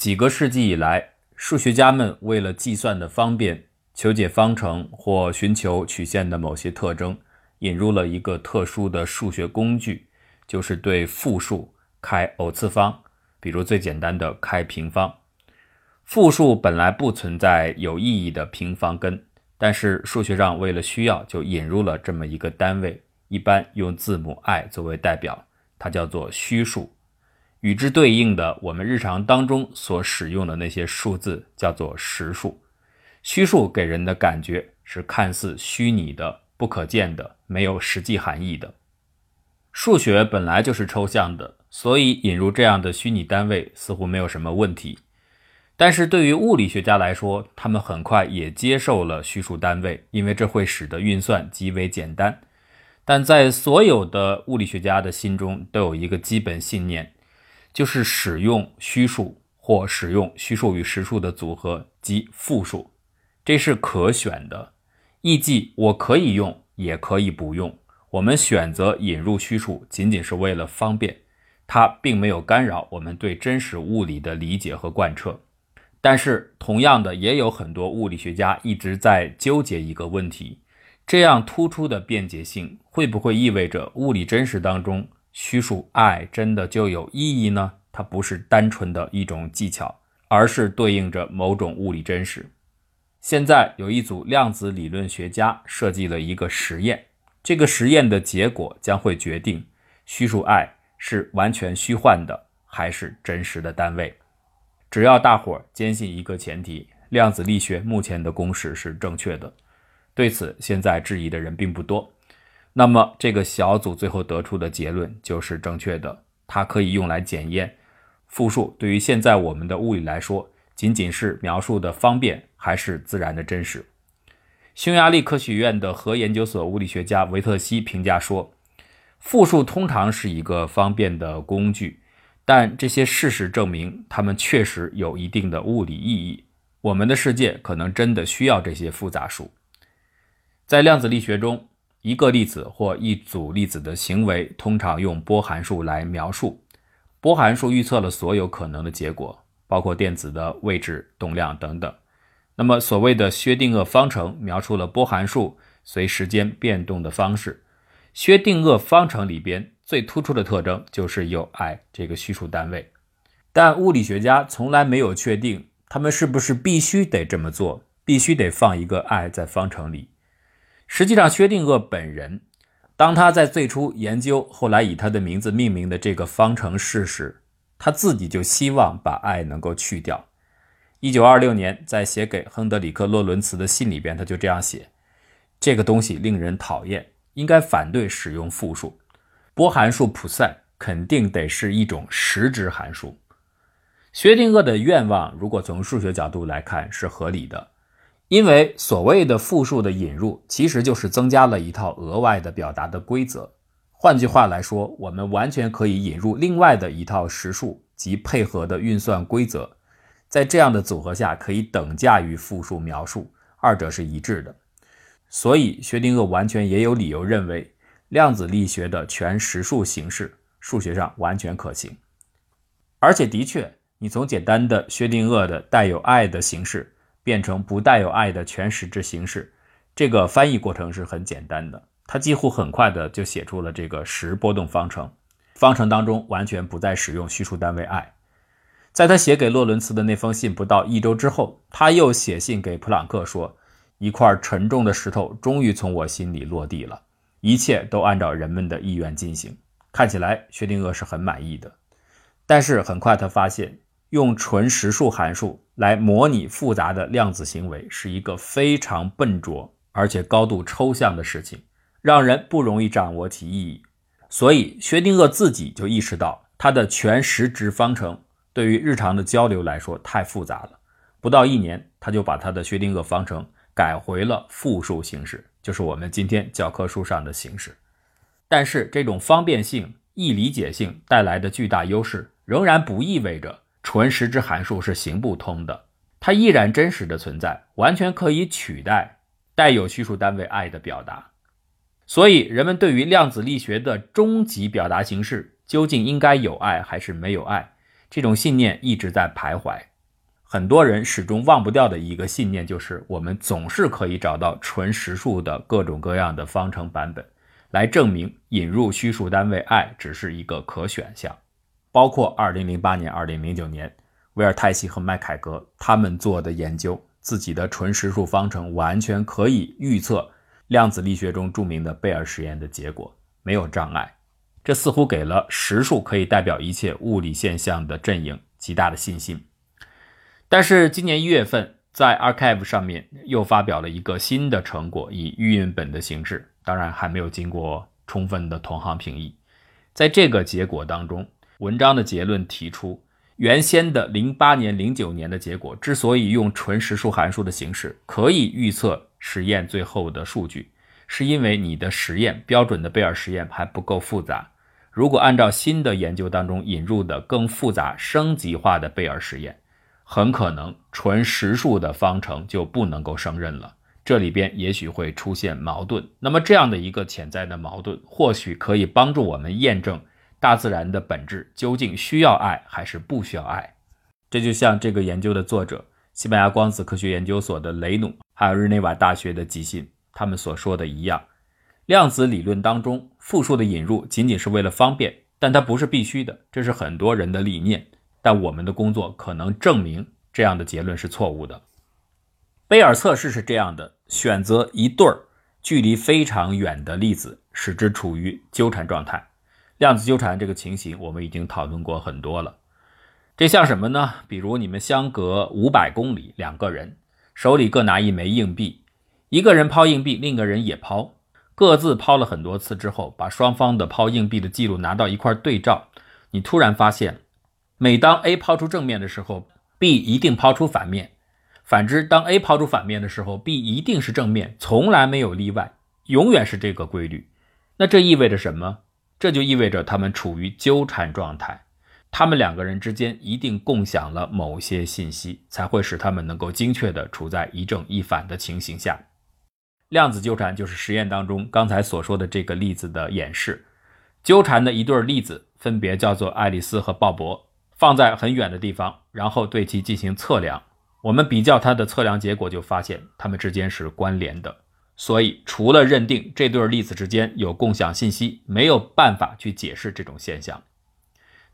几个世纪以来，数学家们为了计算的方便、求解方程或寻求曲线的某些特征，引入了一个特殊的数学工具，就是对复数开偶次方，比如最简单的开平方。复数本来不存在有意义的平方根，但是数学上为了需要，就引入了这么一个单位，一般用字母 i 作为代表，它叫做虚数。与之对应的，我们日常当中所使用的那些数字叫做实数。虚数给人的感觉是看似虚拟的、不可见的、没有实际含义的。数学本来就是抽象的，所以引入这样的虚拟单位似乎没有什么问题。但是对于物理学家来说，他们很快也接受了虚数单位，因为这会使得运算极为简单。但在所有的物理学家的心中，都有一个基本信念。就是使用虚数或使用虚数与实数的组合，及复数，这是可选的。意即我可以用，也可以不用。我们选择引入虚数，仅仅是为了方便，它并没有干扰我们对真实物理的理解和贯彻。但是，同样的，也有很多物理学家一直在纠结一个问题：这样突出的便捷性，会不会意味着物理真实当中？虚数 i 真的就有意义呢？它不是单纯的一种技巧，而是对应着某种物理真实。现在有一组量子理论学家设计了一个实验，这个实验的结果将会决定虚数 i 是完全虚幻的还是真实的单位。只要大伙儿坚信一个前提：量子力学目前的公式是正确的。对此，现在质疑的人并不多。那么，这个小组最后得出的结论就是正确的。它可以用来检验复数对于现在我们的物理来说，仅仅是描述的方便，还是自然的真实。匈牙利科学院的核研究所物理学家维特西评价说：“复数通常是一个方便的工具，但这些事实证明它们确实有一定的物理意义。我们的世界可能真的需要这些复杂数。在量子力学中。”一个粒子或一组粒子的行为通常用波函数来描述。波函数预测了所有可能的结果，包括电子的位置、动量等等。那么，所谓的薛定谔方程描述了波函数随时间变动的方式。薛定谔方程里边最突出的特征就是有 i 这个虚数单位。但物理学家从来没有确定他们是不是必须得这么做，必须得放一个 i 在方程里。实际上，薛定谔本人，当他在最初研究后来以他的名字命名的这个方程式时，他自己就希望把爱能够去掉。一九二六年，在写给亨德里克·洛伦茨的信里边，他就这样写：“这个东西令人讨厌，应该反对使用复数。波函数普赛肯定得是一种实质函数。”薛定谔的愿望，如果从数学角度来看，是合理的。因为所谓的复数的引入，其实就是增加了一套额外的表达的规则。换句话来说，我们完全可以引入另外的一套实数及配合的运算规则，在这样的组合下，可以等价于复数描述，二者是一致的。所以，薛定谔完全也有理由认为，量子力学的全实数形式数学上完全可行。而且，的确，你从简单的薛定谔的带有 i 的形式。变成不带有 i 的全实质形式，这个翻译过程是很简单的。他几乎很快的就写出了这个实波动方程，方程当中完全不再使用虚数单位 i。在他写给洛伦茨的那封信不到一周之后，他又写信给普朗克说：“一块沉重的石头终于从我心里落地了，一切都按照人们的意愿进行。”看起来薛定谔是很满意的，但是很快他发现。用纯实数函数来模拟复杂的量子行为是一个非常笨拙而且高度抽象的事情，让人不容易掌握其意义。所以，薛定谔自己就意识到，他的全实值方程对于日常的交流来说太复杂了。不到一年，他就把他的薛定谔方程改回了复数形式，就是我们今天教科书上的形式。但是，这种方便性、易理解性带来的巨大优势，仍然不意味着。纯实质函数是行不通的，它依然真实的存在，完全可以取代带有虚数单位 i 的表达。所以，人们对于量子力学的终极表达形式究竟应该有 i 还是没有 i，这种信念一直在徘徊。很多人始终忘不掉的一个信念，就是我们总是可以找到纯实数的各种各样的方程版本，来证明引入虚数单位 i 只是一个可选项。包括2008年、2009年，威尔泰西和麦凯格他们做的研究，自己的纯实数方程完全可以预测量子力学中著名的贝尔实验的结果，没有障碍。这似乎给了实数可以代表一切物理现象的阵营极大的信心。但是今年一月份，在 Archive 上面又发表了一个新的成果，以预印本的形式，当然还没有经过充分的同行评议。在这个结果当中，文章的结论提出，原先的零八年、零九年的结果之所以用纯实数函数的形式可以预测实验最后的数据，是因为你的实验标准的贝尔实验还不够复杂。如果按照新的研究当中引入的更复杂、升级化的贝尔实验，很可能纯实数的方程就不能够胜任了，这里边也许会出现矛盾。那么这样的一个潜在的矛盾，或许可以帮助我们验证大自然的本质究竟需要爱还是不需要爱。这就像这个研究的作者，西班牙光子科学研究所的雷努，还有日内瓦大学的吉信，他们所说的一样，量子理论当中复数的引入仅仅是为了方便，但它不是必须的，这是很多人的理念。但我们的工作可能证明这样的结论是错误的。贝尔测试是这样的：选择一对儿距离非常远的粒子，使之处于纠缠状态。量子纠缠这个情形，我们已经讨论过很多了。这像什么呢？比如你们相隔五百公里，两个人手里各拿一枚硬币，一个人抛硬币，另一个人也抛，各自抛了很多次之后，把双方的抛硬币的记录拿到一块对照，你突然发现。每当 A 抛出正面的时候，B 一定抛出反面；反之，当 A 抛出反面的时候，B 一定是正面，从来没有例外，永远是这个规律。那这意味着什么？这就意味着他们处于纠缠状态，他们两个人之间一定共享了某些信息，才会使他们能够精确地处在一正一反的情形下。量子纠缠就是实验当中刚才所说的这个例子的演示。纠缠的一对粒子分别叫做爱丽丝和鲍勃。放在很远的地方，然后对其进行测量。我们比较它的测量结果，就发现它们之间是关联的。所以，除了认定这对粒子之间有共享信息，没有办法去解释这种现象。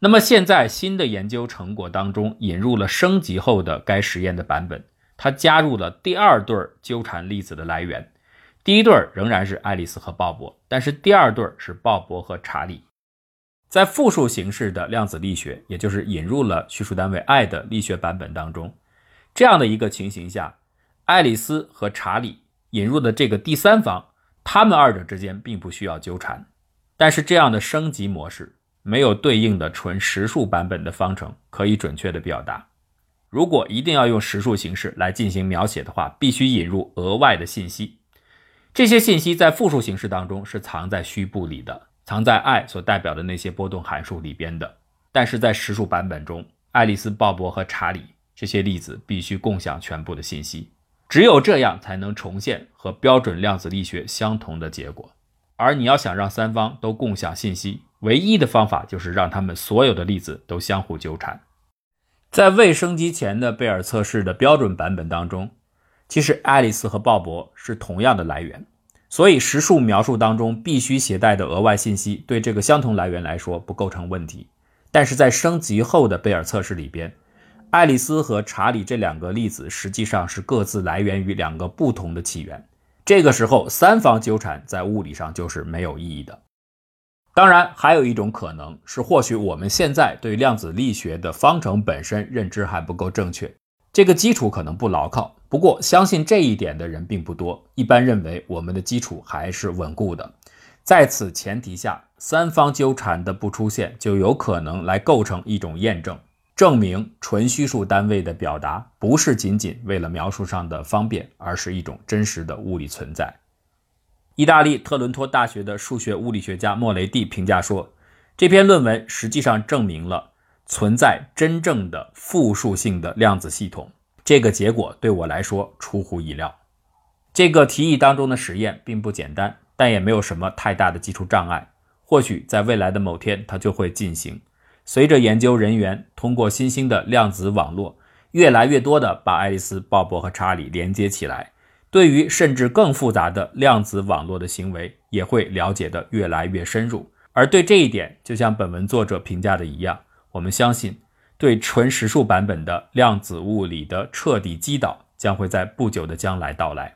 那么，现在新的研究成果当中引入了升级后的该实验的版本，它加入了第二对纠缠粒子的来源。第一对仍然是爱丽丝和鲍勃，但是第二对是鲍勃和查理。在复数形式的量子力学，也就是引入了虚数单位 i 的力学版本当中，这样的一个情形下，爱丽丝和查理引入的这个第三方，他们二者之间并不需要纠缠。但是这样的升级模式没有对应的纯实数版本的方程可以准确的表达。如果一定要用实数形式来进行描写的话，必须引入额外的信息。这些信息在复数形式当中是藏在虚部里的。藏在 i 所代表的那些波动函数里边的，但是在实数版本中，爱丽丝、鲍勃和查理这些粒子必须共享全部的信息，只有这样才能重现和标准量子力学相同的结果。而你要想让三方都共享信息，唯一的方法就是让他们所有的粒子都相互纠缠。在未升级前的贝尔测试的标准版本当中，其实爱丽丝和鲍勃是同样的来源。所以，实数描述当中必须携带的额外信息，对这个相同来源来说不构成问题。但是在升级后的贝尔测试里边，爱丽丝和查理这两个粒子实际上是各自来源于两个不同的起源。这个时候，三方纠缠在物理上就是没有意义的。当然，还有一种可能是，或许我们现在对量子力学的方程本身认知还不够正确。这个基础可能不牢靠，不过相信这一点的人并不多。一般认为我们的基础还是稳固的。在此前提下，三方纠缠的不出现，就有可能来构成一种验证，证明纯虚数单位的表达不是仅仅为了描述上的方便，而是一种真实的物理存在。意大利特伦托大学的数学物理学家莫雷蒂评价说，这篇论文实际上证明了。存在真正的复数性的量子系统，这个结果对我来说出乎意料。这个提议当中的实验并不简单，但也没有什么太大的基础障碍。或许在未来的某天，它就会进行。随着研究人员通过新兴的量子网络越来越多的把爱丽丝、鲍勃和查理连接起来，对于甚至更复杂的量子网络的行为也会了解得越来越深入。而对这一点，就像本文作者评价的一样，我们相信，对纯实数版本的量子物理的彻底击倒将会在不久的将来到来。